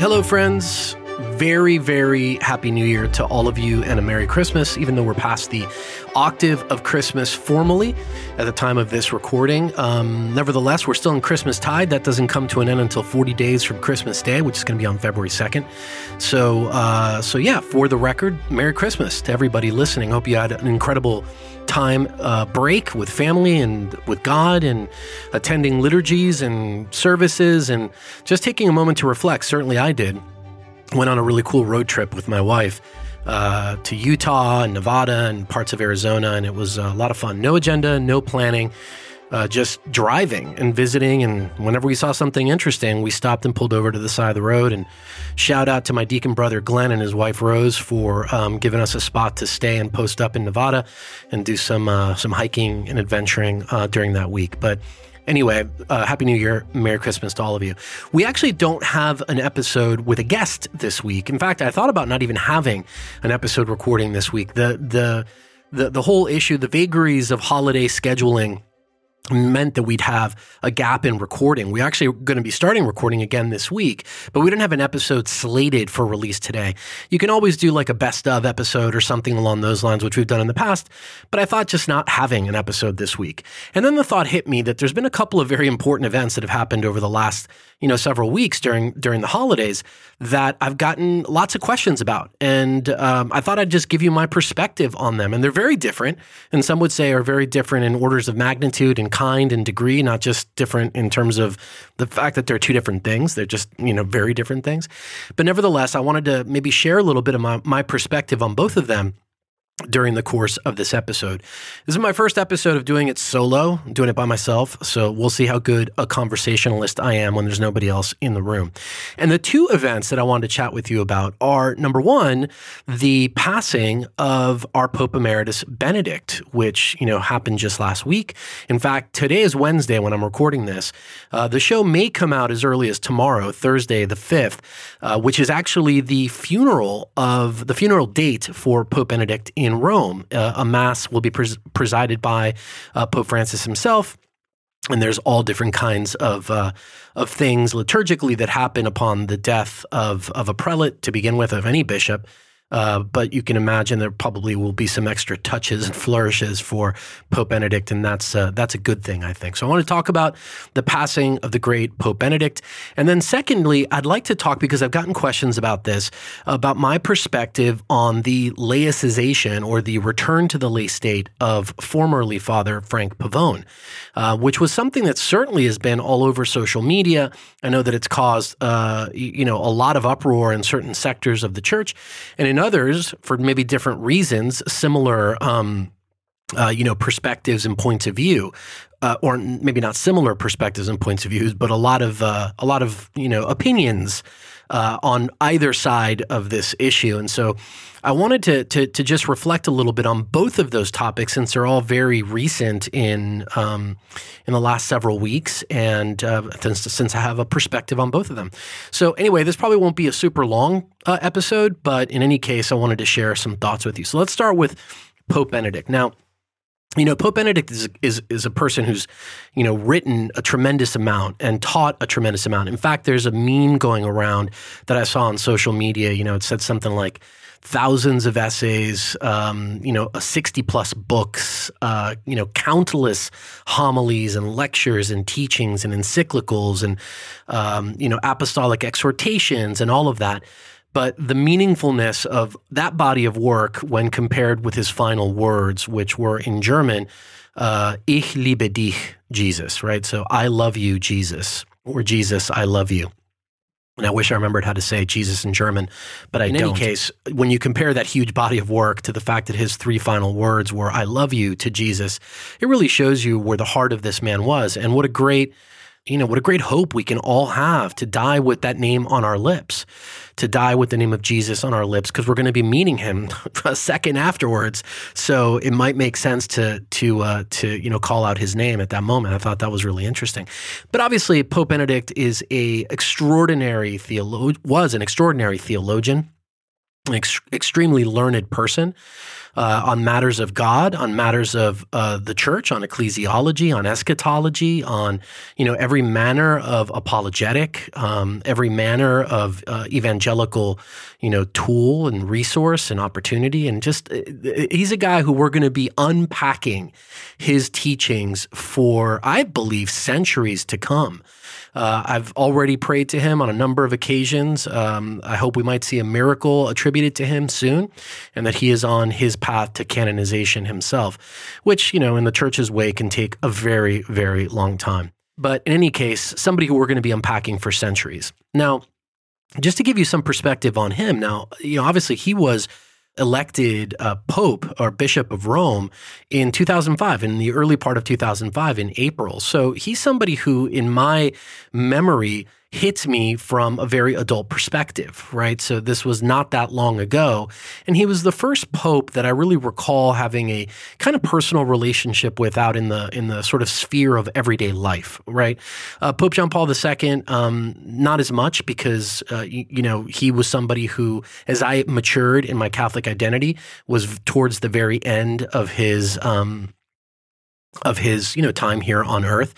Hello, friends. Very, very happy new year to all of you and a Merry Christmas, even though we're past the octave of Christmas formally at the time of this recording. Um, nevertheless, we're still in Christmas tide. That doesn't come to an end until 40 days from Christmas Day, which is going to be on February 2nd. So, uh, so yeah, for the record, Merry Christmas to everybody listening. Hope you had an incredible time uh, break with family and with God and attending liturgies and services and just taking a moment to reflect. Certainly, I did. Went on a really cool road trip with my wife uh, to Utah and Nevada and parts of Arizona, and it was a lot of fun. No agenda, no planning uh, just driving and visiting. And whenever we saw something interesting, we stopped and pulled over to the side of the road. And shout out to my deacon brother Glenn and his wife Rose for um, giving us a spot to stay and post up in Nevada and do some uh, some hiking and adventuring uh, during that week. But Anyway, uh, Happy New Year, Merry Christmas to all of you. We actually don't have an episode with a guest this week. In fact, I thought about not even having an episode recording this week. The the the the whole issue, the vagaries of holiday scheduling meant that we'd have a gap in recording. We actually going to be starting recording again this week, but we didn't have an episode slated for release today. You can always do like a best of episode or something along those lines, which we've done in the past, but I thought just not having an episode this week. And then the thought hit me that there's been a couple of very important events that have happened over the last you know several weeks during during the holidays that I've gotten lots of questions about, and um, I thought I'd just give you my perspective on them. And they're very different, and some would say are very different in orders of magnitude and kind and degree, not just different in terms of the fact that they're two different things. They're just you know very different things. But nevertheless, I wanted to maybe share a little bit of my, my perspective on both of them during the course of this episode. This is my first episode of doing it solo, doing it by myself. So we'll see how good a conversationalist I am when there's nobody else in the room. And the two events that I wanted to chat with you about are number one, the passing of our Pope Emeritus Benedict, which, you know, happened just last week. In fact, today is Wednesday when I'm recording this. Uh, the show may come out as early as tomorrow, Thursday, the 5th, uh, which is actually the funeral of the funeral date for Pope Benedict in in Rome. Uh, a mass will be pres- presided by uh, Pope Francis himself. And there's all different kinds of uh, of things liturgically that happen upon the death of of a prelate to begin with, of any bishop. Uh, but you can imagine there probably will be some extra touches and flourishes for Pope Benedict, and that's uh, that's a good thing, I think. So I want to talk about the passing of the great Pope Benedict, and then secondly, I'd like to talk because I've gotten questions about this about my perspective on the laicization or the return to the lay state of formerly Father Frank Pavone, uh, which was something that certainly has been all over social media. I know that it's caused uh, you know a lot of uproar in certain sectors of the church, and in others, for maybe different reasons, similar, um, uh, you know, perspectives and points of view, uh, or maybe not similar perspectives and points of views, but a lot of uh, a lot of you know opinions uh, on either side of this issue. And so I wanted to, to, to, just reflect a little bit on both of those topics since they're all very recent in, um, in the last several weeks and uh, since, since I have a perspective on both of them. So, anyway, this probably won't be a super long uh, episode, but in any case, I wanted to share some thoughts with you. So, let's start with Pope Benedict. Now, you know, Pope Benedict is, is is a person who's, you know, written a tremendous amount and taught a tremendous amount. In fact, there's a meme going around that I saw on social media. You know, it said something like thousands of essays, um, you know, 60 plus books, uh, you know, countless homilies and lectures and teachings and encyclicals and, um, you know, apostolic exhortations and all of that but the meaningfulness of that body of work when compared with his final words, which were in German, uh, Ich liebe dich, Jesus, right? So I love you, Jesus, or Jesus, I love you. And I wish I remembered how to say Jesus in German, but I in don't. any case, when you compare that huge body of work to the fact that his three final words were "I love you" to Jesus, it really shows you where the heart of this man was, and what a great you know, what a great hope we can all have to die with that name on our lips, to die with the name of Jesus on our lips, because we're going to be meeting him a second afterwards. So it might make sense to to uh, to you know call out his name at that moment. I thought that was really interesting. But obviously, Pope Benedict is a extraordinary theologian, was an extraordinary theologian an ex- extremely learned person uh, on matters of God, on matters of uh, the church, on ecclesiology, on eschatology, on you know every manner of apologetic, um, every manner of uh, evangelical, you know, tool and resource and opportunity, and just uh, he's a guy who we're going to be unpacking his teachings for, I believe, centuries to come. Uh, I've already prayed to him on a number of occasions. Um, I hope we might see a miracle attributed to him soon and that he is on his path to canonization himself, which, you know, in the church's way can take a very, very long time. But in any case, somebody who we're going to be unpacking for centuries. Now, just to give you some perspective on him, now, you know, obviously he was elected uh, Pope or Bishop of Rome in 2005, in the early part of 2005, in April. So he's somebody who, in my memory, hits me from a very adult perspective, right? So this was not that long ago. And he was the first pope that I really recall having a kind of personal relationship with out in the in the sort of sphere of everyday life, right? Uh, pope John Paul II, um, not as much because, uh, you, you, know, he was somebody who, as I matured in my Catholic identity, was towards the very end of his um, of his you know time here on earth.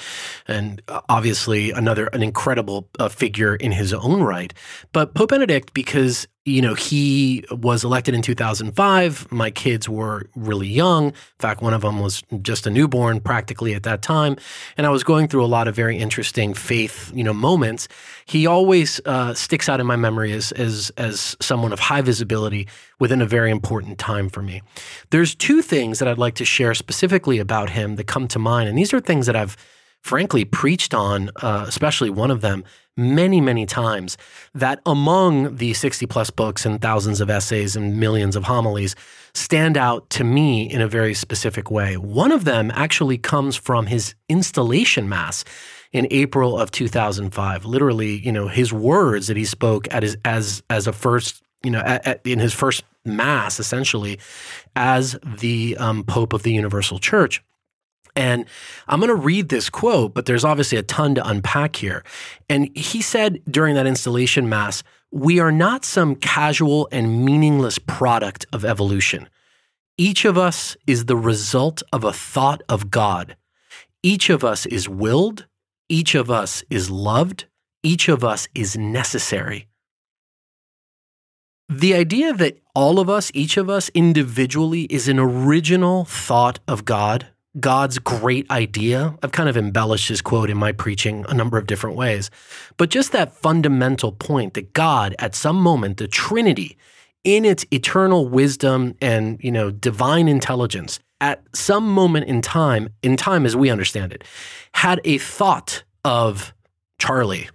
And uh, obviously another an incredible uh, figure in his own right. But pope benedict because you know, he was elected in 2005. My kids were really young. In fact, one of them was just a newborn practically at that time. And I was going through a lot of very interesting faith, you know, moments. He always uh, sticks out in my memory as, as, as someone of high visibility within a very important time for me. There's two things that I'd like to share specifically about him that come to mind. And these are things that I've frankly preached on, uh, especially one of them many, many times that among the 60 plus books and thousands of essays and millions of homilies stand out to me in a very specific way. One of them actually comes from his installation mass in April of 2005. Literally, you know, his words that he spoke at his as as a first, you know, at, at, in his first mass, essentially, as the um, Pope of the Universal Church. And I'm going to read this quote, but there's obviously a ton to unpack here. And he said during that installation mass, we are not some casual and meaningless product of evolution. Each of us is the result of a thought of God. Each of us is willed. Each of us is loved. Each of us is necessary. The idea that all of us, each of us individually, is an original thought of God God's great idea. I've kind of embellished his quote in my preaching a number of different ways. But just that fundamental point that God, at some moment, the Trinity, in its eternal wisdom and, you know, divine intelligence, at some moment in time, in time as we understand it, had a thought of Charlie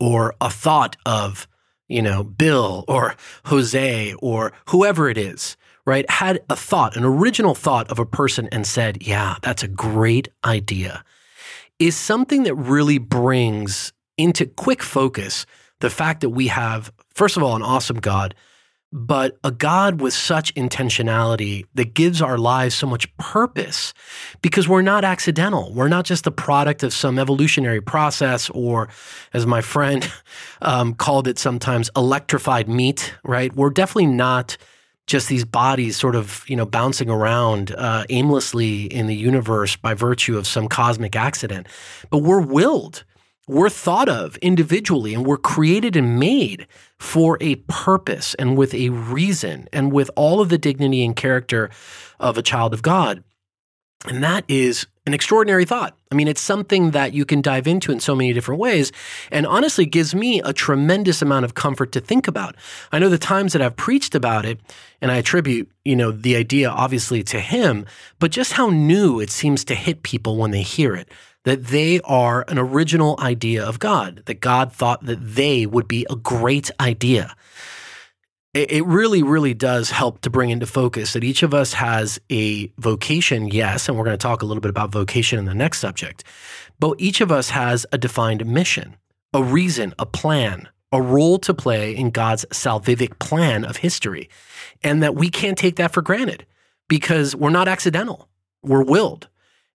or a thought of, you know, Bill or Jose or whoever it is right, had a thought, an original thought of a person and said, yeah, that's a great idea, is something that really brings into quick focus the fact that we have, first of all, an awesome God, but a God with such intentionality that gives our lives so much purpose because we're not accidental. We're not just the product of some evolutionary process or, as my friend um, called it sometimes, electrified meat, right? We're definitely not just these bodies sort of you know bouncing around uh, aimlessly in the universe by virtue of some cosmic accident but we're willed we're thought of individually and we're created and made for a purpose and with a reason and with all of the dignity and character of a child of god and that is an extraordinary thought. I mean, it's something that you can dive into in so many different ways, and honestly gives me a tremendous amount of comfort to think about. I know the times that I've preached about it, and I attribute, you know, the idea obviously to him, but just how new it seems to hit people when they hear it. That they are an original idea of God, that God thought that they would be a great idea it really, really does help to bring into focus that each of us has a vocation, yes, and we're going to talk a little bit about vocation in the next subject, but each of us has a defined mission, a reason, a plan, a role to play in God's salvific plan of history, and that we can't take that for granted because we're not accidental, we're willed.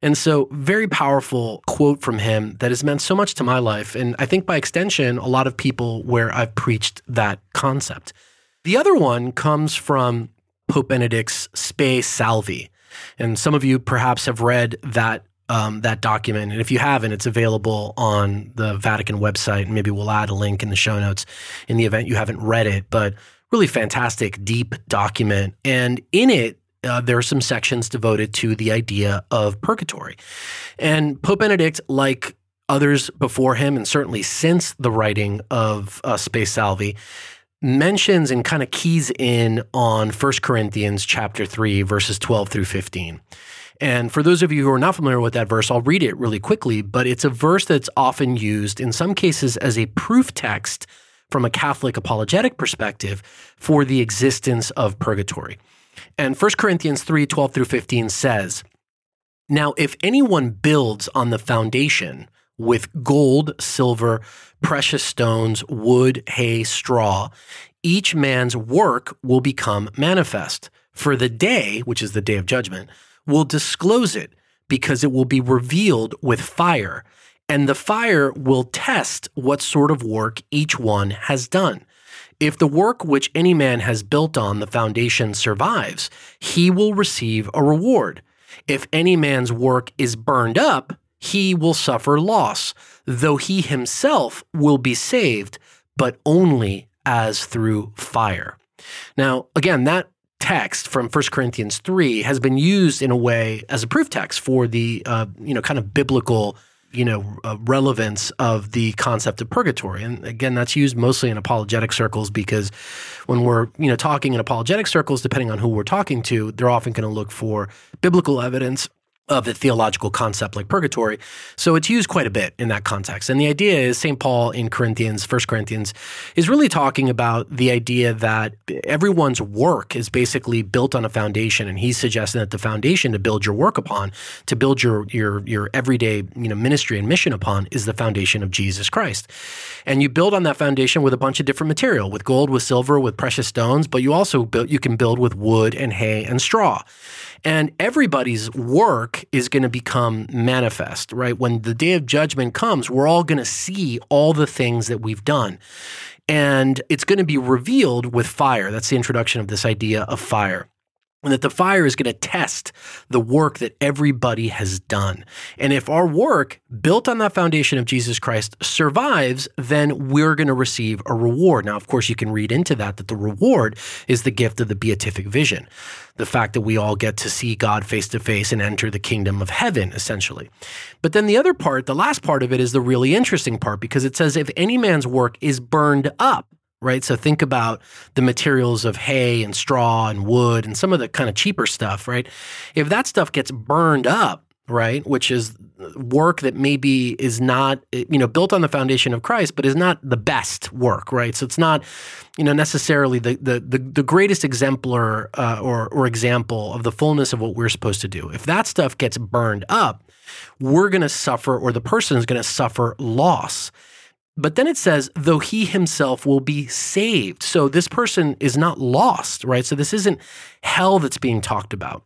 And so, very powerful quote from him that has meant so much to my life. And I think by extension, a lot of people where I've preached that concept. The other one comes from Pope Benedict's Spe Salvi. And some of you perhaps have read that um, that document. And if you haven't, it's available on the Vatican website. And maybe we'll add a link in the show notes in the event you haven't read it. But really fantastic, deep document. And in it, uh, there are some sections devoted to the idea of purgatory. And Pope Benedict, like others before him, and certainly since the writing of uh, Spe Salvi, mentions and kind of keys in on 1 Corinthians chapter 3 verses 12 through 15. And for those of you who are not familiar with that verse, I'll read it really quickly, but it's a verse that's often used in some cases as a proof text from a Catholic apologetic perspective for the existence of purgatory. And 1 Corinthians 3 12 through 15 says, Now, if anyone builds on the foundation with gold, silver, precious stones, wood, hay, straw, each man's work will become manifest. For the day, which is the day of judgment, will disclose it because it will be revealed with fire, and the fire will test what sort of work each one has done. If the work which any man has built on the foundation survives, he will receive a reward. If any man's work is burned up, he will suffer loss, though he himself will be saved, but only as through fire. Now, again, that text from 1 Corinthians 3 has been used in a way as a proof text for the uh, you know kind of biblical you know uh, relevance of the concept of purgatory and again that's used mostly in apologetic circles because when we're you know talking in apologetic circles depending on who we're talking to they're often going to look for biblical evidence of the theological concept like purgatory. So it's used quite a bit in that context. And the idea is St. Paul in Corinthians, First Corinthians, is really talking about the idea that everyone's work is basically built on a foundation. And he's suggesting that the foundation to build your work upon, to build your your your everyday you know ministry and mission upon is the foundation of Jesus Christ. And you build on that foundation with a bunch of different material, with gold, with silver, with precious stones, but you also build you can build with wood and hay and straw. And everybody's work is going to become manifest, right? When the day of judgment comes, we're all going to see all the things that we've done. And it's going to be revealed with fire. That's the introduction of this idea of fire and that the fire is going to test the work that everybody has done. And if our work built on that foundation of Jesus Christ survives, then we're going to receive a reward. Now, of course, you can read into that that the reward is the gift of the beatific vision, the fact that we all get to see God face to face and enter the kingdom of heaven, essentially. But then the other part, the last part of it is the really interesting part because it says, if any man's work is burned up, right? So think about the materials of hay and straw and wood and some of the kind of cheaper stuff, right? If that stuff gets burned up, right, which is work that maybe is not, you know, built on the foundation of Christ, but is not the best work, right? So it's not, you know, necessarily the the the, the greatest exemplar uh, or or example of the fullness of what we're supposed to do. If that stuff gets burned up, we're going to suffer, or the person is going to suffer loss. But then it says, though he himself will be saved. So this person is not lost, right? So this isn't hell that's being talked about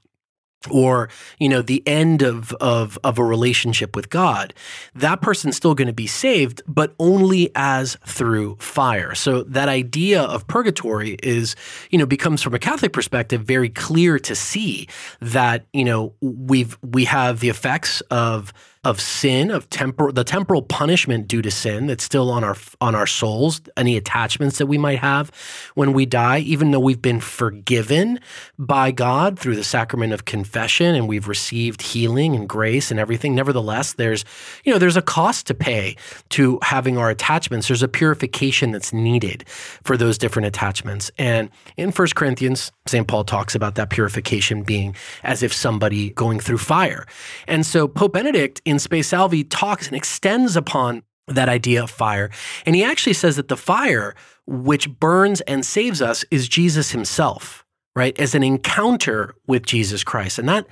or you know the end of of of a relationship with God that person's still going to be saved but only as through fire so that idea of purgatory is you know becomes from a catholic perspective very clear to see that you know we've we have the effects of of sin, of temporal the temporal punishment due to sin that's still on our on our souls, any attachments that we might have when we die, even though we've been forgiven by God through the sacrament of confession and we've received healing and grace and everything. Nevertheless, there's you know there's a cost to pay to having our attachments. There's a purification that's needed for those different attachments. And in First Corinthians, St. Paul talks about that purification being as if somebody going through fire. And so Pope Benedict in Spe Salvi talks and extends upon that idea of fire. And he actually says that the fire which burns and saves us is Jesus himself, right? As an encounter with Jesus Christ. And that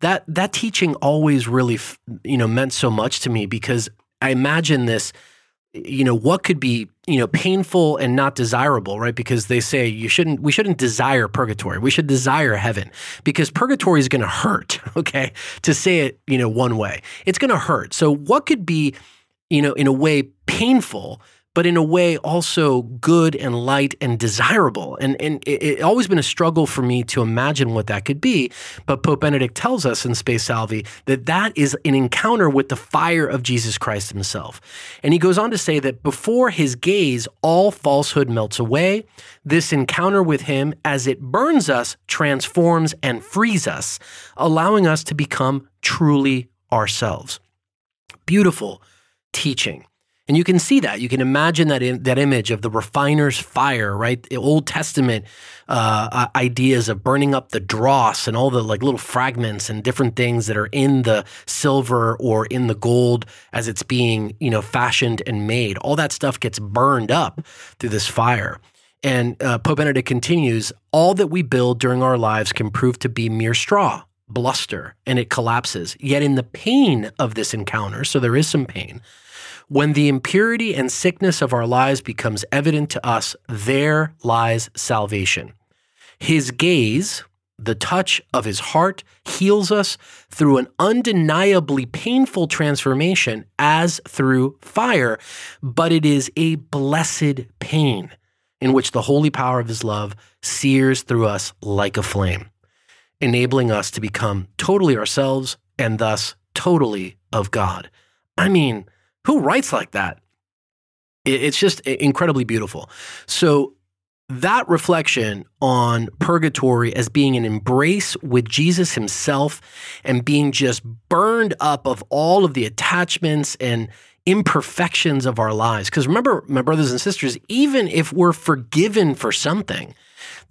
that that teaching always really you know meant so much to me because I imagine this you know what could be you know painful and not desirable right? Because they say you shouldn't we shouldn't desire purgatory. We should desire heaven. Because purgatory is going to hurt okay? To say it you know one way. It's going to hurt. So what could be you know in a way painful but in a way also good and light and desirable. And, and it, it always been a struggle for me to imagine what that could be. But Pope Benedict tells us in Spe Salvi that that is an encounter with the fire of Jesus Christ himself. And he goes on to say that before his gaze, all falsehood melts away. This encounter with him, as it burns us, transforms and frees us, allowing us to become truly ourselves. Beautiful teaching. And you can see that. You can imagine that in, that image of the refiner's fire, right? The Old Testament uh, ideas of burning up the dross and all the like little fragments and different things that are in the silver or in the gold as it's being you know fashioned and made. All that stuff gets burned up through this fire. And uh, Pope Benedict continues: all that we build during our lives can prove to be mere straw, bluster, and it collapses. Yet in the pain of this encounter, so there is some pain when the impurity and sickness of our lives becomes evident to us, there lies salvation. His gaze, the touch of his heart, heals us through an undeniably painful transformation as through fire, but it is a blessed pain in which the holy power of his love sears through us like a flame, enabling us to become totally ourselves and thus totally of God. I mean, who writes like that? It's just incredibly beautiful. So, that reflection on purgatory as being an embrace with Jesus himself and being just burned up of all of the attachments and imperfections of our lives. Because remember, my brothers and sisters, even if we're forgiven for something,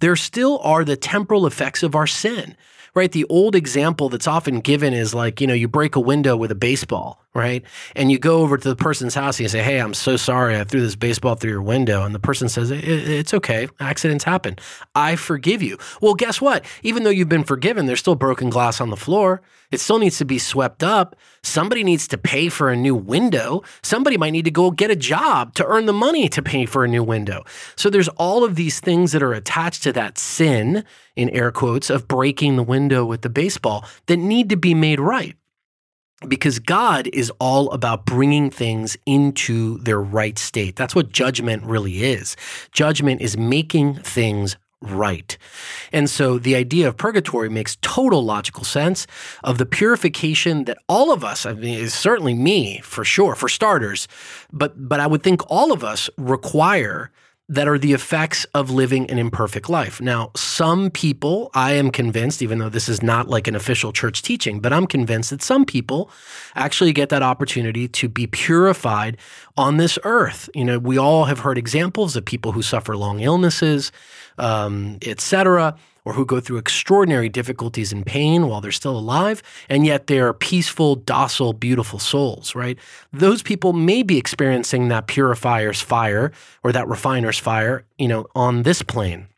there still are the temporal effects of our sin right? The old example that's often given is like, you know, you break a window with a baseball, right? And you go over to the person's house and you say, Hey, I'm so sorry. I threw this baseball through your window. And the person says, It's okay. Accidents happen. I forgive you. Well, guess what? Even though you've been forgiven, there's still broken glass on the floor. It still needs to be swept up. Somebody needs to pay for a new window. Somebody might need to go get a job to earn the money to pay for a new window. So there's all of these things that are attached to that sin, in air quotes, of breaking the window with the baseball that need to be made right because God is all about bringing things into their right state. That's what judgment really is. Judgment is making things right. And so the idea of purgatory makes total logical sense of the purification that all of us, I mean, certainly me for sure, for starters, but, but I would think all of us require that are the effects of living an imperfect life. Now, some people, I am convinced, even though this is not like an official church teaching, but I'm convinced that some people actually get that opportunity to be purified on this earth. You know, we all have heard examples of people who suffer long illnesses, um, etc or who go through extraordinary difficulties and pain while they're still alive, and yet they are peaceful, docile, beautiful souls, right? Those people may be experiencing that purifier's fire or that refiner's fire, you know, on this plane.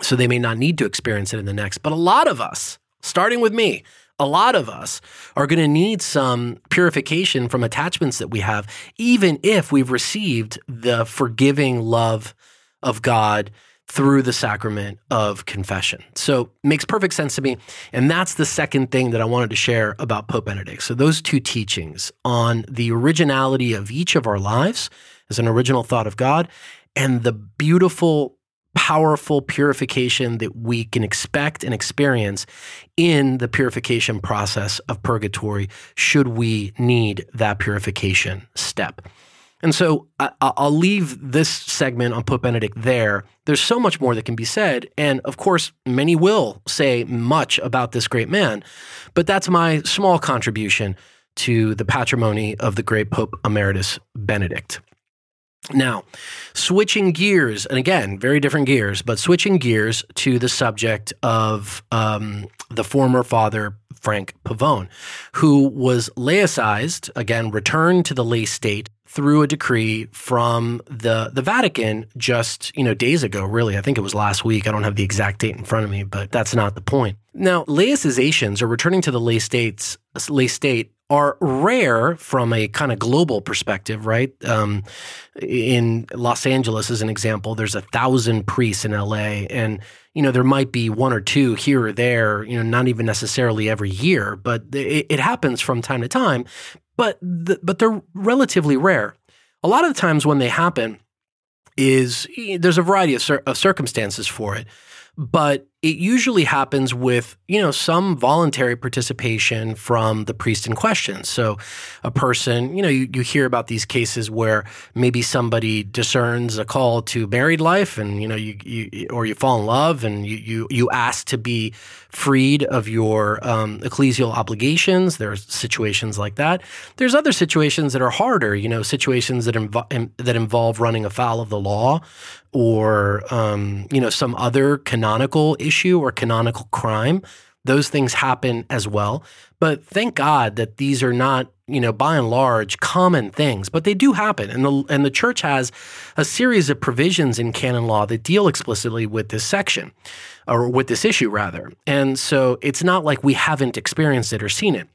So they may not need to experience it in the next. But a lot of us, starting with me, a lot of us are going to need some purification from attachments that we have, even if we've received the forgiving love of God through the sacrament of confession. So makes perfect sense to me. And that's the second thing that I wanted to share about Pope Benedict. So those two teachings on the originality of each of our lives as an original thought of God and the beautiful powerful purification that we can expect and experience in the purification process of purgatory should we need that purification step. And so I, will leave this segment on Pope Benedict there. There's so much more that can be said. And of course, many will say much about this great man. But that's my small contribution to the patrimony of the great Pope Emeritus Benedict. Now, switching gears, and again, very different gears, but switching gears to the subject of um, the former father, Frank Pavone, who was laicized, again, returned to the lay state through a decree from the the Vatican just you know days ago. Really, I think it was last week. I don't have the exact date in front of me, but that's not the point. Now, laicizations or returning to the lay states, lay state are rare from a kind of global perspective, right? Um, in Los Angeles, as an example, there's a thousand priests in LA, and you know there might be one or two here or there. You know, not even necessarily every year, but it, it happens from time to time but the, but they're relatively rare. a lot of the times when they happen, is there's a variety of, cir- of circumstances for it but it usually happens with you know some voluntary participation from the priest in question so a person you know you, you hear about these cases where maybe somebody discerns a call to married life and you know you, you or you fall in love and you you, you ask to be freed of your um, ecclesial obligations. There's situations like that. There's other situations that are harder you know situations that invo- that involve running afoul of the law or um, you know some other canonical issue or canonical crime those things happen as well. But thank god that these are not you know by and large common things but they do happen. And the and the church has a series of provisions in canon law that deal explicitly with this section or with this issue rather. And so it's not like we haven't experienced it or seen it.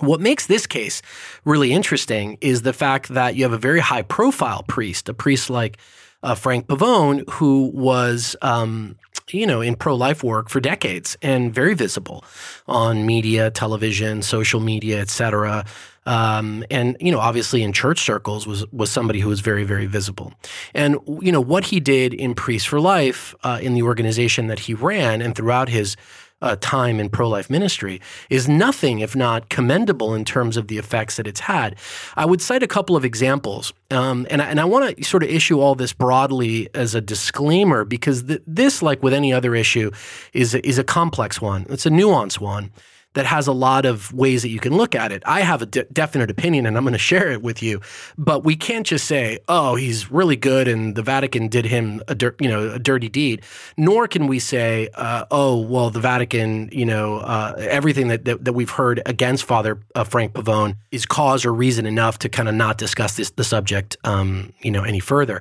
What makes this case really interesting is the fact that you have a very high profile priest a priest like uh, Frank Pavone, who was, um, you know, in pro life work for decades and very visible on media, television, social media, et cetera. Um, and you know, obviously in church circles was was somebody who was very very visible. And you know what he did in Priests for Life uh, in the organization that he ran and throughout his uh, time in pro life ministry is nothing if not commendable in terms of the effects that it's had. I would cite a couple of examples, um, and I, and I want to sort of issue all this broadly as a disclaimer because th- this, like with any other issue, is is a complex one. It's a nuanced one that has a lot of ways that you can look at it. I have a de- definite opinion and I'm going to share it with you, but we can't just say, "Oh, he's really good and the Vatican did him a you know, a dirty deed." Nor can we say, uh, "Oh, well, the Vatican, you know, uh, everything that, that, that we've heard against Father uh, Frank Pavone is cause or reason enough to kind of not discuss this the subject um, you know, any further."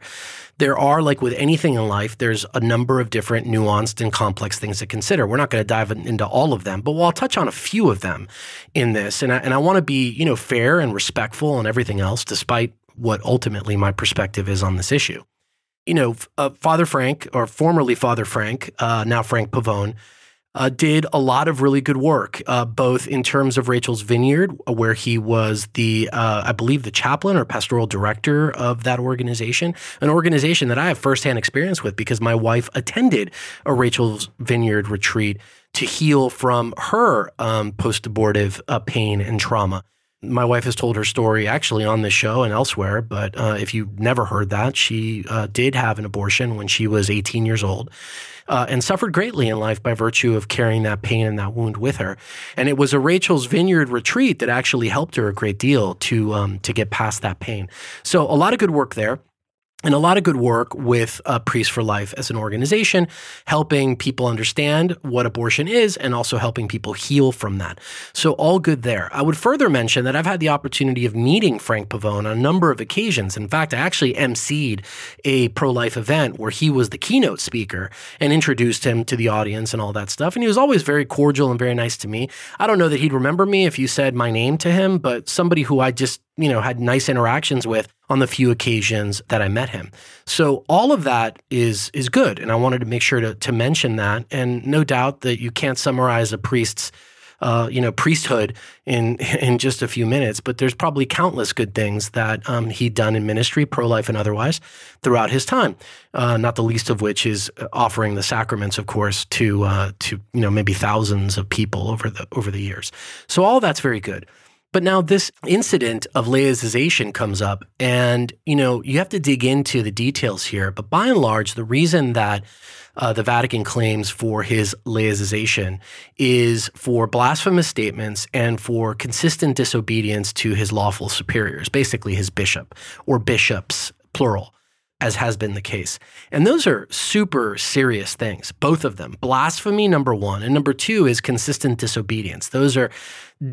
There are, like with anything in life, there's a number of different nuanced and complex things to consider. We're not going to dive into all of them, but we'll touch on a few of them in this. And I, and I want to be, you know, fair and respectful and everything else, despite what ultimately my perspective is on this issue. You know, uh, Father Frank, or formerly Father Frank, uh, now Frank Pavone, uh, did a lot of really good work, uh, both in terms of Rachel's Vineyard, where he was the, uh, I believe, the chaplain or pastoral director of that organization, an organization that I have firsthand experience with because my wife attended a Rachel's Vineyard retreat to heal from her um, post abortive uh, pain and trauma. My wife has told her story actually on this show and elsewhere, but uh, if you've never heard that, she uh, did have an abortion when she was 18 years old uh, and suffered greatly in life by virtue of carrying that pain and that wound with her. And it was a Rachel's Vineyard retreat that actually helped her a great deal to um, to get past that pain. So a lot of good work there and a lot of good work with uh, Priests for Life as an organization, helping people understand what abortion is and also helping people heal from that. So, all good there. I would further mention that I've had the opportunity of meeting Frank Pavone on a number of occasions. In fact, I actually emceed a pro life event where he was the keynote speaker and introduced him to the audience and all that stuff. And he was always very cordial and very nice to me. I don't know that he'd remember me if you said my name to him, but somebody who I just you know, had nice interactions with on the few occasions that I met him. So all of that is is good, and I wanted to make sure to to mention that. And no doubt that you can't summarize a priest's uh, you know, priesthood in in just a few minutes. But there's probably countless good things that um, he'd done in ministry, pro life and otherwise, throughout his time. Uh, not the least of which is offering the sacraments, of course, to uh, to you know maybe thousands of people over the over the years. So all that's very good. But now this incident of laicization comes up, and you know you have to dig into the details here. But by and large, the reason that uh, the Vatican claims for his laicization is for blasphemous statements and for consistent disobedience to his lawful superiors, basically his bishop or bishops, plural as has been the case. And those are super serious things, both of them. Blasphemy, number one, and number two is consistent disobedience. Those are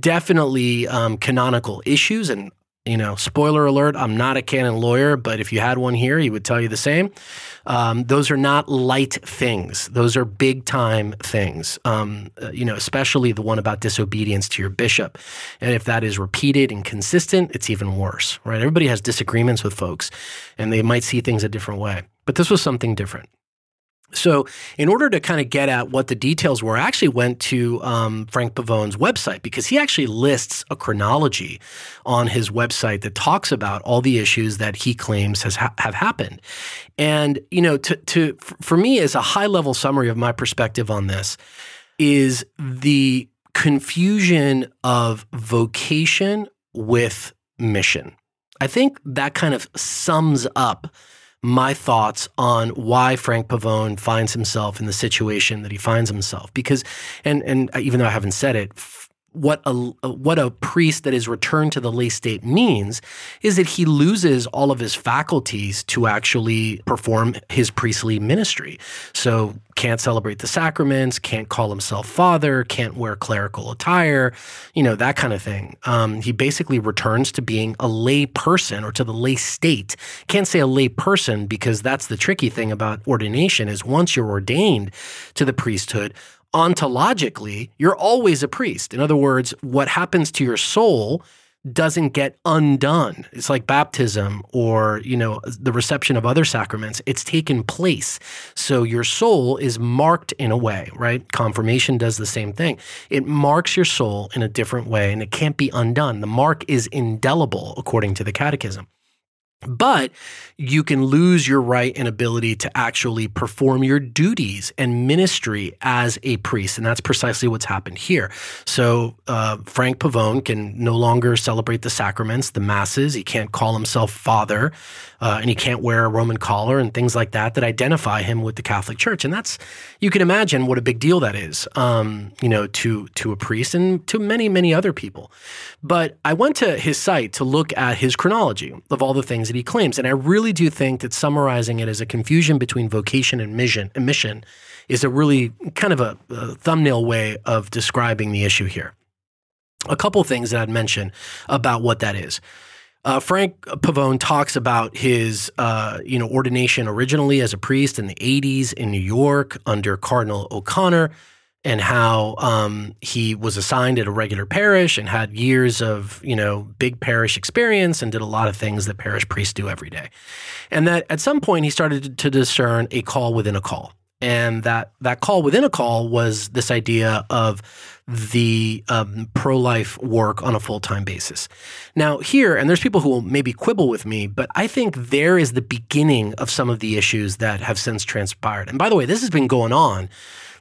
definitely um, canonical issues. And, you know, spoiler alert, I'm not a canon lawyer, but if you had one here, he would tell you the same. Um, those are not light things. Those are big time things. Um, uh, you know, especially the one about disobedience to your bishop. And if that is repeated and consistent, it's even worse, right? Everybody has disagreements with folks and they might see things a different way. But this was something different. So, in order to kind of get at what the details were, I actually went to um, Frank Pavone's website because he actually lists a chronology on his website that talks about all the issues that he claims has ha- have happened. And you know, to, to for me, as a high level summary of my perspective on this, is the confusion of vocation with mission. I think that kind of sums up my thoughts on why Frank Pavone finds himself in the situation that he finds himself. Because, and and even though I haven't said it, what a what a priest that is returned to the lay state means is that he loses all of his faculties to actually perform his priestly ministry. So can't celebrate the sacraments, can't call himself father, can't wear clerical attire, you know that kind of thing. Um, he basically returns to being a lay person or to the lay state. Can't say a lay person because that's the tricky thing about ordination is once you're ordained to the priesthood ontologically, you're always a priest. In other words, what happens to your soul doesn't get undone. It's like baptism or, you know, the reception of other sacraments. It's taken place. So your soul is marked in a way, right? Confirmation does the same thing. It marks your soul in a different way and it can't be undone. The mark is indelible according to the catechism. But you can lose your right and ability to actually perform your duties and ministry as a priest. And that's precisely what's happened here. So, uh, Frank Pavone can no longer celebrate the sacraments, the masses. He can't call himself father, uh, and he can't wear a Roman collar and things like that that identify him with the Catholic Church. And that's, you can imagine what a big deal that is, um, you know, to, to a priest and to many, many other people. But I went to his site to look at his chronology of all the things that he claims. And I really do think that summarizing it as a confusion between vocation and mission, and mission is a really kind of a, a thumbnail way of describing the issue here. A couple things that I'd mention about what that is. Uh, Frank Pavone talks about his, uh, you know, ordination originally as a priest in the '80s in New York under Cardinal O'Connor and how um, he was assigned at a regular parish and had years of you know big parish experience and did a lot of things that parish priests do every day. And that at some point he started to discern a call within a call. And that that call within a call was this idea of the um, pro-life work on a full-time basis. Now here and there's people who will maybe quibble with me but i think there is the beginning of some of the issues that have since transpired. And by the way this has been going on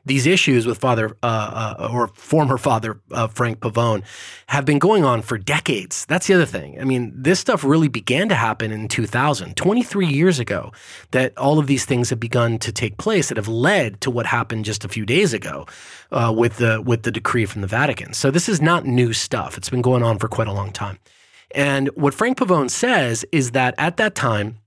these issues with Father uh, uh, or former Father uh, Frank Pavone have been going on for decades. That's the other thing. I mean, this stuff really began to happen in 2000, 23 years ago, that all of these things have begun to take place that have led to what happened just a few days ago uh, with the with the decree from the Vatican. So this is not new stuff. It's been going on for quite a long time. And what Frank Pavone says is that at that time,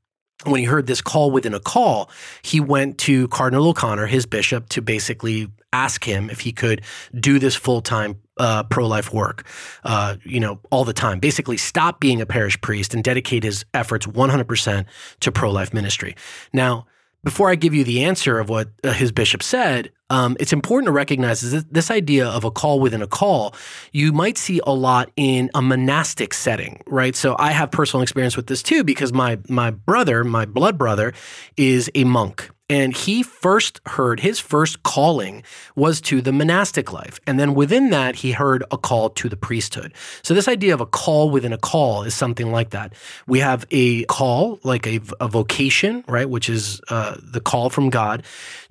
when he heard this call within a call, he went to Cardinal O'Connor, his bishop, to basically ask him if he could do this full time uh, pro life work, uh, you know, all the time. Basically, stop being a parish priest and dedicate his efforts 100% to pro life ministry. Now, before I give you the answer of what uh, his bishop said, um, it's important to recognize this, this idea of a call within a call. You might see a lot in a monastic setting, right? So I have personal experience with this too because my my brother, my blood brother, is a monk, and he first heard his first calling was to the monastic life. And then within that, he heard a call to the priesthood. So, this idea of a call within a call is something like that. We have a call, like a, a vocation, right, which is uh, the call from God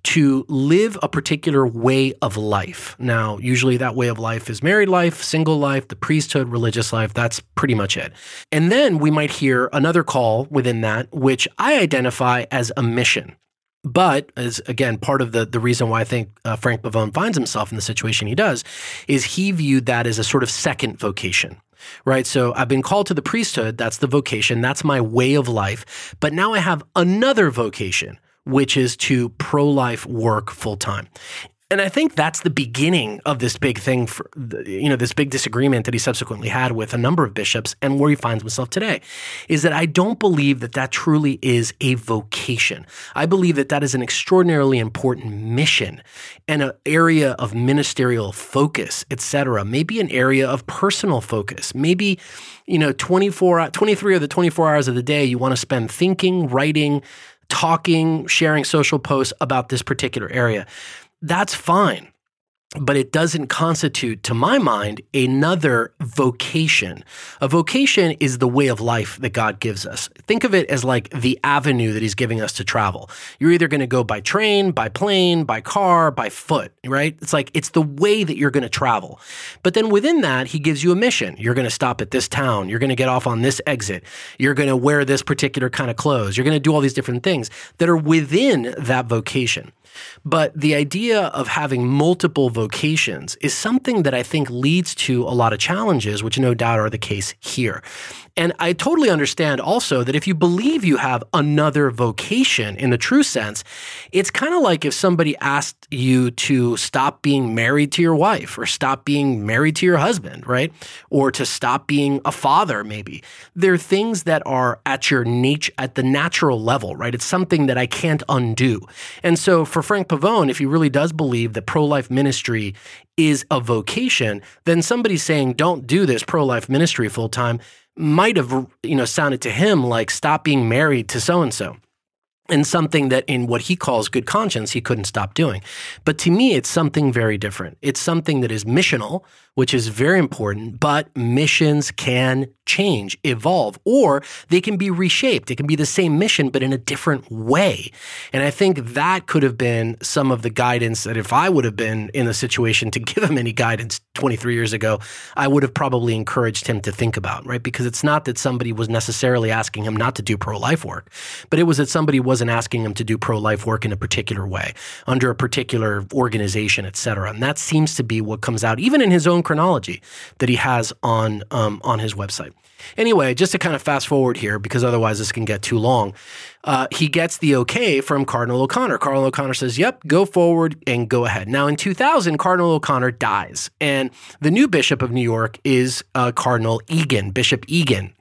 to live a particular way of life. Now, usually that way of life is married life, single life, the priesthood, religious life. That's pretty much it. And then we might hear another call within that, which I identify as a mission. But as again, part of the, the reason why I think uh, Frank Pavone finds himself in the situation he does is he viewed that as a sort of second vocation right? So I've been called to the priesthood. That's the vocation. That's my way of life. But now I have another vocation, which is to pro life work full time. And I think that's the beginning of this big thing for you know this big disagreement that he subsequently had with a number of bishops and where he finds himself today is that I don't believe that that truly is a vocation. I believe that that is an extraordinarily important mission and an area of ministerial focus, etc. Maybe an area of personal focus. Maybe you know 24 23 of the 24 hours of the day you want to spend thinking, writing, talking, sharing social posts about this particular area. That's fine but it doesn't constitute, to my mind, another vocation. A vocation is the way of life that God gives us. Think of it as like the avenue that He's giving us to travel. You're either going to go by train, by plane, by car, by foot, right? It's like it's the way that you're going to travel. But then within that, He gives you a mission. You're going to stop at this town. You're going to get off on this exit. You're going to wear this particular kind of clothes. You're going to do all these different things that are within that vocation. But the idea of having multiple vocations is something that I think leads to a lot of challenges, which no doubt are the case here. And I totally understand also that if you believe you have another vocation in the true sense, it's kind of like if somebody asked you to stop being married to your wife or stop being married to your husband, right? Or to stop being a father, maybe. There are things that are at your nature, at the natural level, right? It's something that I can't undo. And so for Frank Pavone, if he really does believe that pro life ministry is a vocation, then somebody saying, don't do this pro life ministry full time might have you know sounded to him like stop being married to so and so and something that in what he calls good conscience he couldn't stop doing. But to me it's something very different. It's something that is missional which is very important but missions can change, evolve, or they can be reshaped. It can be the same mission, but in a different way. And I think that could have been some of the guidance that if I would have been in the situation to give him any guidance 23 years ago, I would have probably encouraged him to think about, right? Because it's not that somebody was necessarily asking him not to do pro life work, but it was that somebody wasn't asking him to do pro life work in a particular way, under a particular organization, et cetera. And that seems to be what comes out, even in his own chronology that he has on, um, on his website. Anyway, just to kind of fast forward here, because otherwise this can get too long, uh, he gets the okay from Cardinal O'Connor. Cardinal O'Connor says, yep, go forward and go ahead. Now, in 2000, Cardinal O'Connor dies, and the new bishop of New York is uh, Cardinal Egan, Bishop Egan.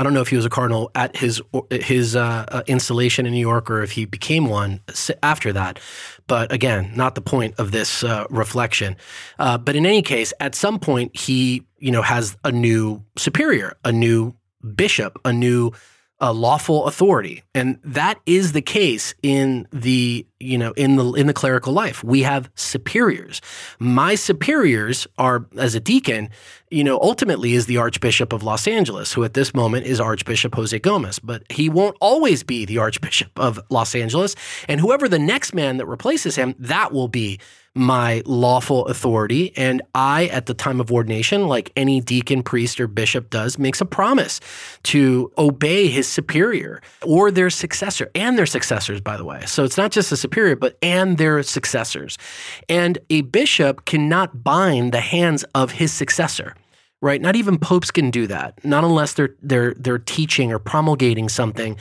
I don't know if he was a cardinal at his his uh, uh, installation in New York or if he became one after that. But again, not the point of this uh, reflection. Uh, but in any case, at some point, he you know has a new superior, a new bishop, a new a lawful authority. And that is the case in the you know in the in the clerical life. We have superiors. My superiors are as a deacon you know ultimately is the archbishop of los angeles who at this moment is archbishop jose gomez. But he won't always be the archbishop of los angeles. And whoever the next man that replaces him that will be my lawful authority. And I, at the time of ordination, like any deacon, priest, or bishop does, makes a promise to obey his superior or their successor and their successors, by the way. So it's not just a superior, but and their successors. And a bishop cannot bind the hands of his successor right? Not even popes can do that, not unless they're they're they're teaching or promulgating something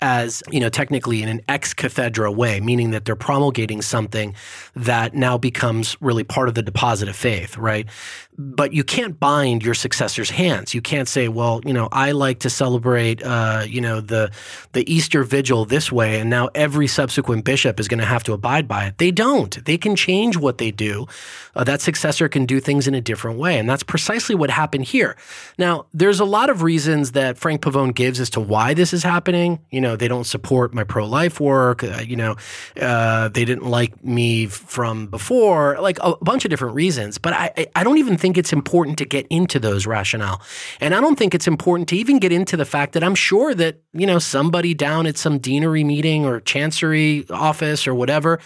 as you know technically in an ex cathedra way, meaning that they're promulgating something that now becomes really part of the deposit of faith, right? But you can't bind your successor's hands. You can't say, well, you know, I like to celebrate, uh, you know, the the Easter Vigil this way, and now every subsequent bishop is going to have to abide by it. They don't. They can change what they do. Uh, that successor can do things in a different way, and that's precisely what happened here. Now, there's a lot of reasons that Frank Pavone gives as to why this is happening. You know, they don't support my pro life work. Uh, you know, uh, they didn't like me from before, like a bunch of different reasons. But I, I don't even think it's important to get into those rationale. And I don't think it's important to even get into the fact that I'm sure that, you know, somebody down at some deanery meeting or chancery office or whatever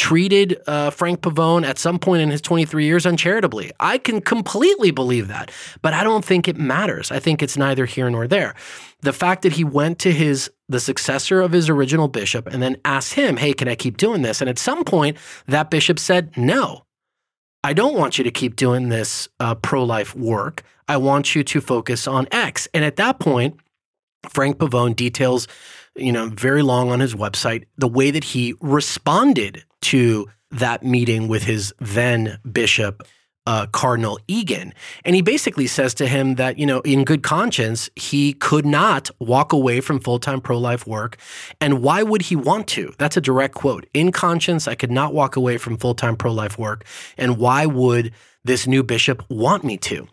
treated uh, Frank Pavone at some point in his 23 years uncharitably. I can completely believe that, but I don't think it matters. I think it's neither here nor there. The fact that he went to his the successor of his original bishop and then asked him, "Hey, can I keep doing this?" And at some point, that bishop said, "No." I don't want you to keep doing this uh, pro life work. I want you to focus on X. And at that point, Frank Pavone details, you know, very long on his website the way that he responded to that meeting with his then bishop, uh, Cardinal Egan. And he basically says to him that, you know, in good conscience, he could not walk away from full time pro life work. And why would he want to? That's a direct quote. In conscience, I could not walk away from full time pro life work. And why would this new bishop want me to?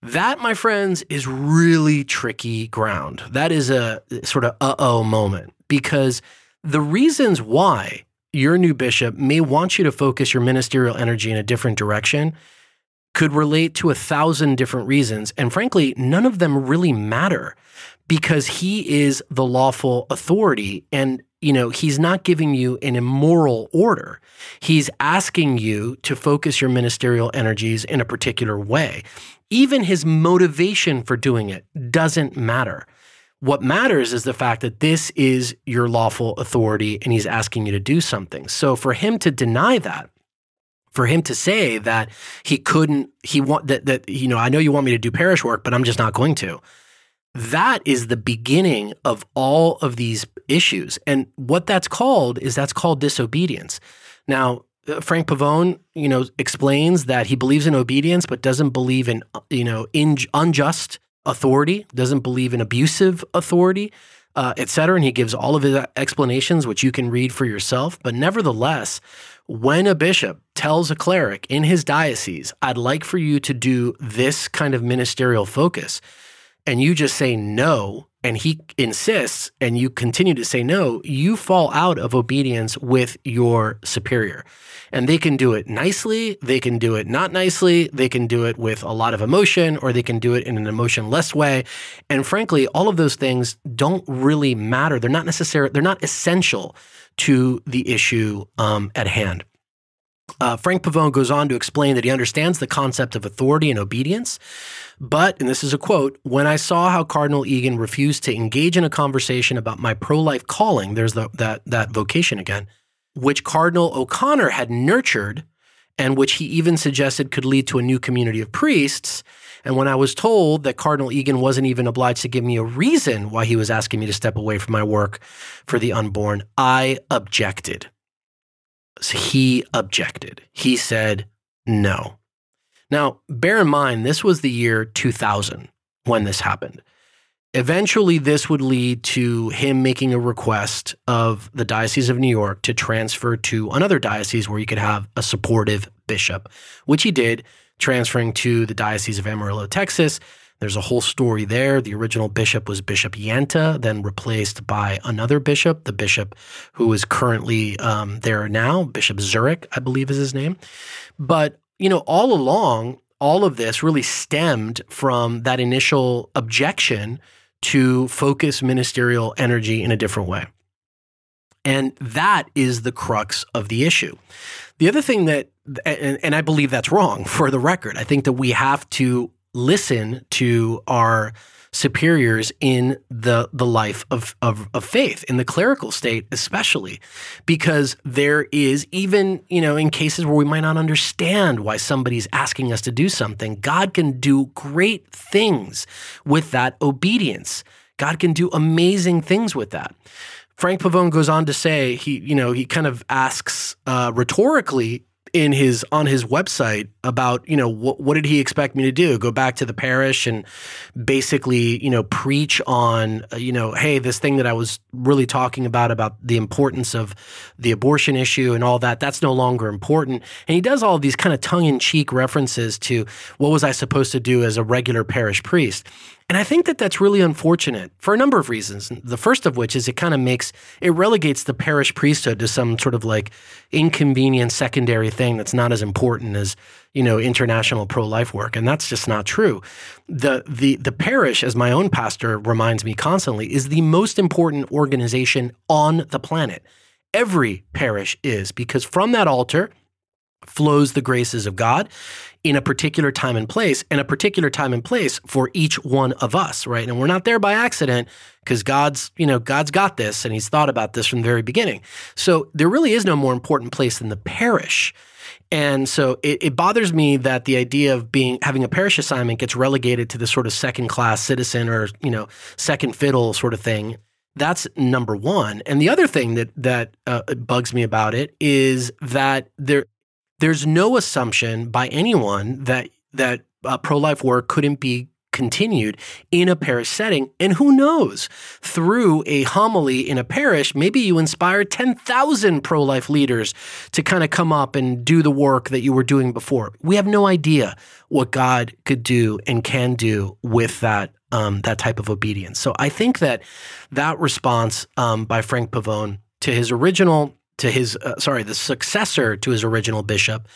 That, my friends, is really tricky ground. That is a sort of uh oh moment because the reasons why your new bishop may want you to focus your ministerial energy in a different direction could relate to a thousand different reasons. And frankly, none of them really matter because he is the lawful authority. And you know he's not giving you an immoral order. He's asking you to focus your ministerial energies in a particular way. Even his motivation for doing it doesn't matter what matters is the fact that this is your lawful authority and he's asking you to do something so for him to deny that for him to say that he couldn't he want that that you know I know you want me to do parish work but I'm just not going to that is the beginning of all of these issues. And what that's called is that's called disobedience. Now, uh, Frank Pavone, you know, explains that he believes in obedience, but doesn't believe in, you know, in unjust authority, doesn't believe in abusive authority, uh, et cetera. And he gives all of his explanations, which you can read for yourself. But nevertheless, when a bishop tells a cleric in his diocese, I'd like for you to do this kind of ministerial focus, and you just say no and he insists and you continue to say no, you fall out of obedience with your superior. And they can do it nicely, they can do it not nicely, they can do it with a lot of emotion, or they can do it in an emotionless way. And frankly, all of those things don't really matter. They're not necessary, they're not essential to the issue um, at hand. Uh, Frank Pavone goes on to explain that he understands the concept of authority and obedience. But, and this is a quote, when I saw how Cardinal Egan refused to engage in a conversation about my pro life calling, there's the, that, that vocation again, which Cardinal O'Connor had nurtured and which he even suggested could lead to a new community of priests. And when I was told that Cardinal Egan wasn't even obliged to give me a reason why he was asking me to step away from my work for the unborn, I objected. So he objected. He said, no. Now, bear in mind, this was the year 2000 when this happened. Eventually, this would lead to him making a request of the Diocese of New York to transfer to another diocese where he could have a supportive bishop, which he did, transferring to the Diocese of Amarillo, Texas. There's a whole story there. The original bishop was Bishop Yanta, then replaced by another bishop, the bishop who is currently um, there now, Bishop Zurek, I believe is his name. But you know, all along, all of this really stemmed from that initial objection to focus ministerial energy in a different way. And that is the crux of the issue. The other thing that, and, and, I believe that's wrong for the record, I think that we have to listen to our superiors in the the life of, of, of faith in the clerical state especially because there is even you know in cases where we might not understand why somebody's asking us to do something god can do great things with that obedience. God can do amazing things with that. Frank pavone goes on to say he you know he kind of asks uh, rhetorically in his on his website about you know what what did he expect me to do? Go back to the parish and basically you know preach on uh, you know hey this thing that I was really talking about about the importance of the abortion issue and all that that's no longer important. And he does all these kind of tongue in cheek references to what was I supposed to do as a regular parish priest and I think that that's really unfortunate for a number of reasons. The first of which is it kind of makes it relegates the parish priesthood to some sort of like inconvenient secondary thing that's not as important as, you know, international pro-life work. And that's just not true. The the the parish, as my own pastor reminds me constantly, is the most important organization on the planet. Every parish is because from that altar flows the graces of God in a particular time and place, and a particular time and place for each one of us, right? And we're not there by accident because God's, you know, God's got this and He's thought about this from the very beginning. So there really is no more important place than the parish. And so it, it, bothers me that the idea of being having a parish assignment gets relegated to this sort of second class citizen or you know second fiddle sort of thing. That's number one. And the other thing that that uh, bugs me about it is that there there's no assumption by anyone that that uh, pro-life work couldn't be continued in a parish setting. And who knows, through a homily in a parish, maybe you inspire 10,000 pro life leaders to kind of come up and do the work that you were doing before. We have no idea what God could do and can do with that. Um, that type of obedience. So I think that that response um, by Frank Pavone to his original to his uh, sorry the successor to his original bishop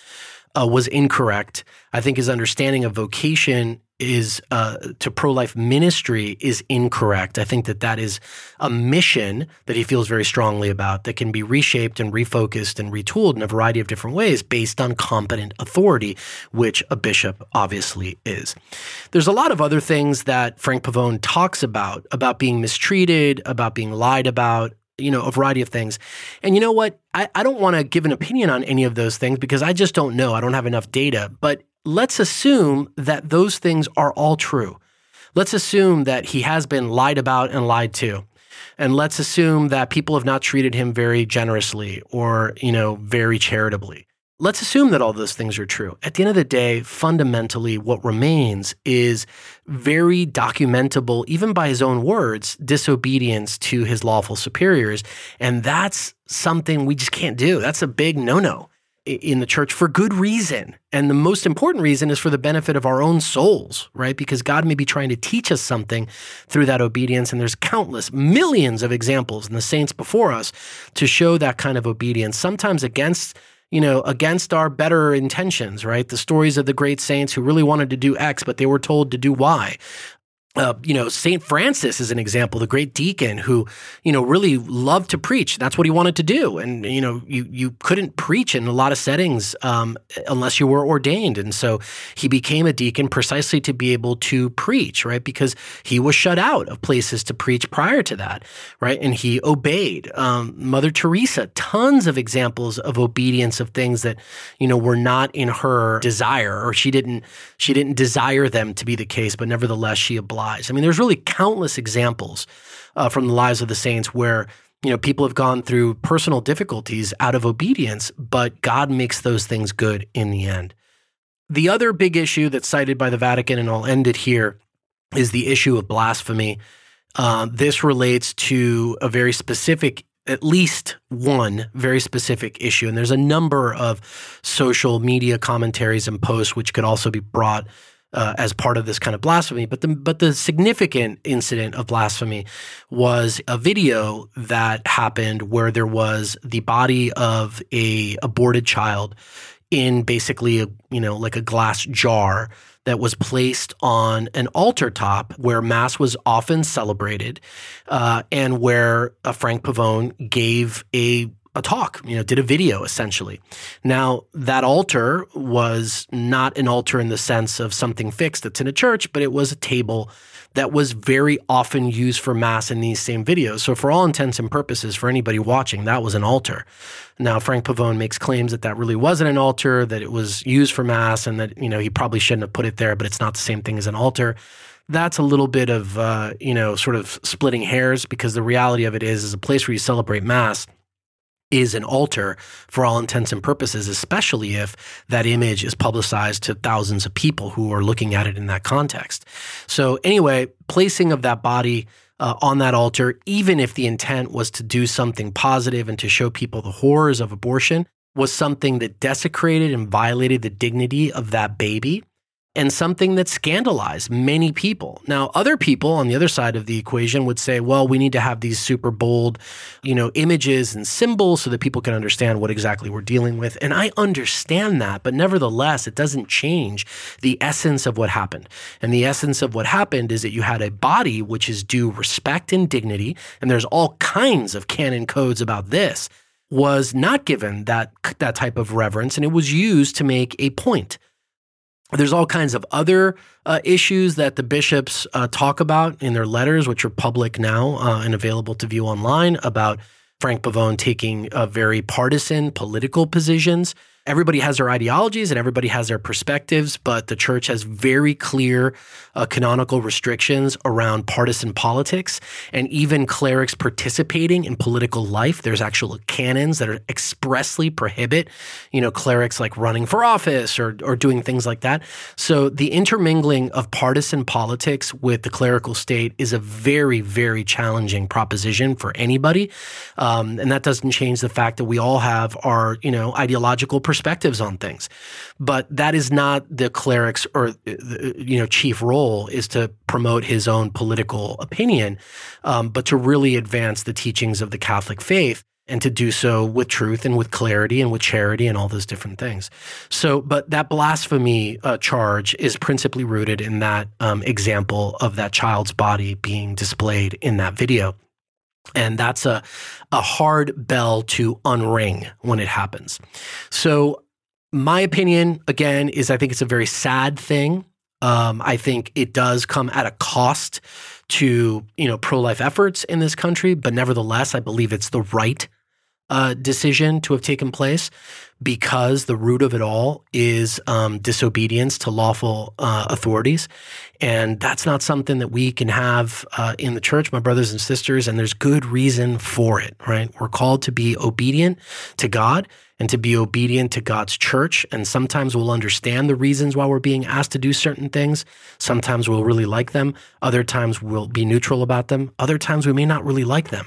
uh, was incorrect. I think his understanding of vocation is uh, to pro life ministry is incorrect. I think that that is a mission that he feels very strongly about that can be reshaped and refocused and retooled in a variety of different ways based on competent authority, which a bishop obviously is. There's a lot of other things that Frank Pavone talks about, about being mistreated, about being lied about, you know, a variety of things. And you know what? I, I don't want to give an opinion on any of those things because I just don't know. I don't have enough data. But let's assume that those things are all true. Let's assume that he has been lied about and lied to. And let's assume that people have not treated him very generously or, you know, very charitably. Let's assume that all those things are true. At the end of the day, fundamentally, what remains is very documentable, even by his own words, disobedience to his lawful superiors. And that's something we just can't do. That's a big no no in the church for good reason. And the most important reason is for the benefit of our own souls, right? Because God may be trying to teach us something through that obedience. And there's countless, millions of examples in the saints before us to show that kind of obedience, sometimes against you know, against our better intentions, right? The stories of the great saints who really wanted to do X, but they were told to do Y uh, you know, St. Francis is an example, the great deacon who, you know, really loved to preach. That's what he wanted to do. And, you know, you, you couldn't preach in a lot of settings um, unless you were ordained. And so he became a deacon precisely to be able to preach, right? Because he was shut out of places to preach prior to that, right? And he obeyed. Um, Mother Teresa, tons of examples of obedience of things that, you know, were not in her desire or she didn't, she didn't desire them to be the case, but nevertheless she obliged lives. I mean, there's really countless examples uh, from the lives of the saints where you know people have gone through personal difficulties out of obedience, but God makes those things good in the end. The other big issue that's cited by the Vatican, and I'll end it here, is the issue of blasphemy. Uh, this relates to a very specific at least one very specific issue. And there's a number of social media commentaries and posts which could also be brought uh, as part of this kind of blasphemy. But the but the significant incident of blasphemy was a video that happened where there was the body of a aborted child in basically a you know like a glass jar that was placed on an altar top where mass was often celebrated uh, and where uh, Frank Pavone gave a a talk, you know, did a video essentially. Now, that altar was not an altar in the sense of something fixed that's in a church, but it was a table that was very often used for mass in these same videos. So, for all intents and purposes, for anybody watching, that was an altar. Now, Frank Pavone makes claims that that really wasn't an altar, that it was used for mass, and that you know he probably shouldn't have put it there, but it's not the same thing as an altar. That's a little bit of uh, you know sort of splitting hairs because the reality of it is, is a place where you celebrate mass is an altar for all intents and purposes, especially if that image is publicized to thousands of people who are looking at it in that context. So, anyway, placing of that body uh, on that altar, even if the intent was to do something positive and to show people the horrors of abortion, was something that desecrated and violated the dignity of that baby and something that scandalized many people. Now, other people on the other side of the equation would say, well, we need to have these super bold, you know, images and symbols so that people can understand what exactly we're dealing with. And I understand that, but nevertheless, it doesn't change the essence of what happened. And the essence of what happened is that you had a body which is due respect and dignity, and there's all kinds of canon codes about this was not given that that type of reverence and it was used to make a point there's all kinds of other uh, issues that the bishops uh, talk about in their letters, which are public now uh, and available to view online, about Frank Pavone taking very partisan political positions everybody has their ideologies and everybody has their perspectives, but the church has very clear uh, canonical restrictions around partisan politics and even clerics participating in political life. There's actual canons that are expressly prohibit, you know, clerics like running for office or, or doing things like that. So the intermingling of partisan politics with the clerical state is a very, very challenging proposition for anybody. Um, and that doesn't change the fact that we all have our, you know, ideological perspectives perspectives on things. But that is not the cleric's or you know chief role is to promote his own political opinion, um, but to really advance the teachings of the Catholic faith. and to do so with truth and with clarity and with charity and all those different things. So, but that blasphemy uh, charge is principally rooted in that um, example of that child's body being displayed in that video. And that's a, a hard bell to unring when it happens. So, my opinion, again, is I think it's a very sad thing. Um, I think it does come at a cost to you know pro life efforts in this country, but nevertheless, I believe it's the right uh, decision to have taken place because the root of it all is um, disobedience to lawful uh, authorities. And that's not something that we can have uh, in the church, my brothers and sisters. And there's good reason for it, right? We're called to be obedient to God and to be obedient to God's church. And sometimes we'll understand the reasons why we're being asked to do certain things. Sometimes we'll really like them. Other times we'll be neutral about them. Other times we may not really like them.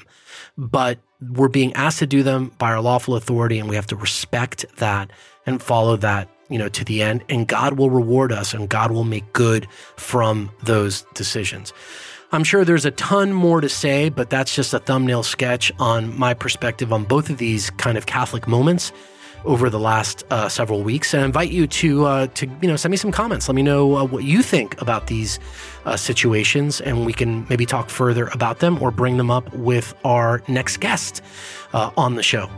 But we're being asked to do them by our lawful authority, and we have to respect that and follow that you know to the end. And god will reward us and god will make good from those decisions. I'm sure there's a ton more to say but that's just a thumbnail sketch on my perspective on both of these kind of catholic moments over the last uh, several weeks, and I invite you to uh, to you know send me some comments. Let me know uh, what you think about these uh, situations, and we can maybe talk further about them or bring them up with our next guest uh, on the show.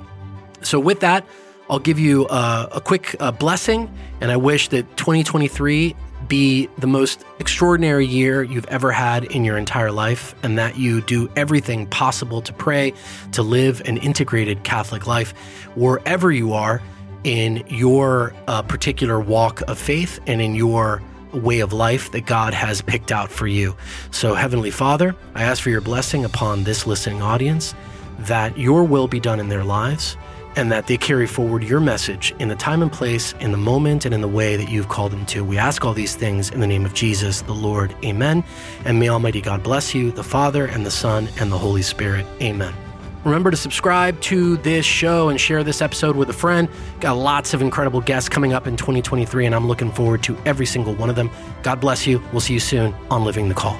So, with that, I'll give you uh, a quick blessing, and I wish that 2023 be the most extraordinary year you've ever had in your entire life, and that you do everything possible to pray, to live an integrated Catholic life wherever you are in your uh, particular walk of faith and in your way of life that God has picked out for you. So, Heavenly Father, I ask for your blessing upon this listening audience, that your will be done in their lives and that they carry forward your message in the time and place, in the moment, and in the way that you've called them to. We ask all these things in the name of Jesus, the Lord. Amen. And may Almighty God bless you, the Father, and the Son, and the Holy Spirit. Amen. Remember to subscribe to this show and share this episode with a friend. Got lots of incredible guests coming up in 2023, and I'm looking forward to every single one of them. God bless you. We'll see you soon on Living the Call.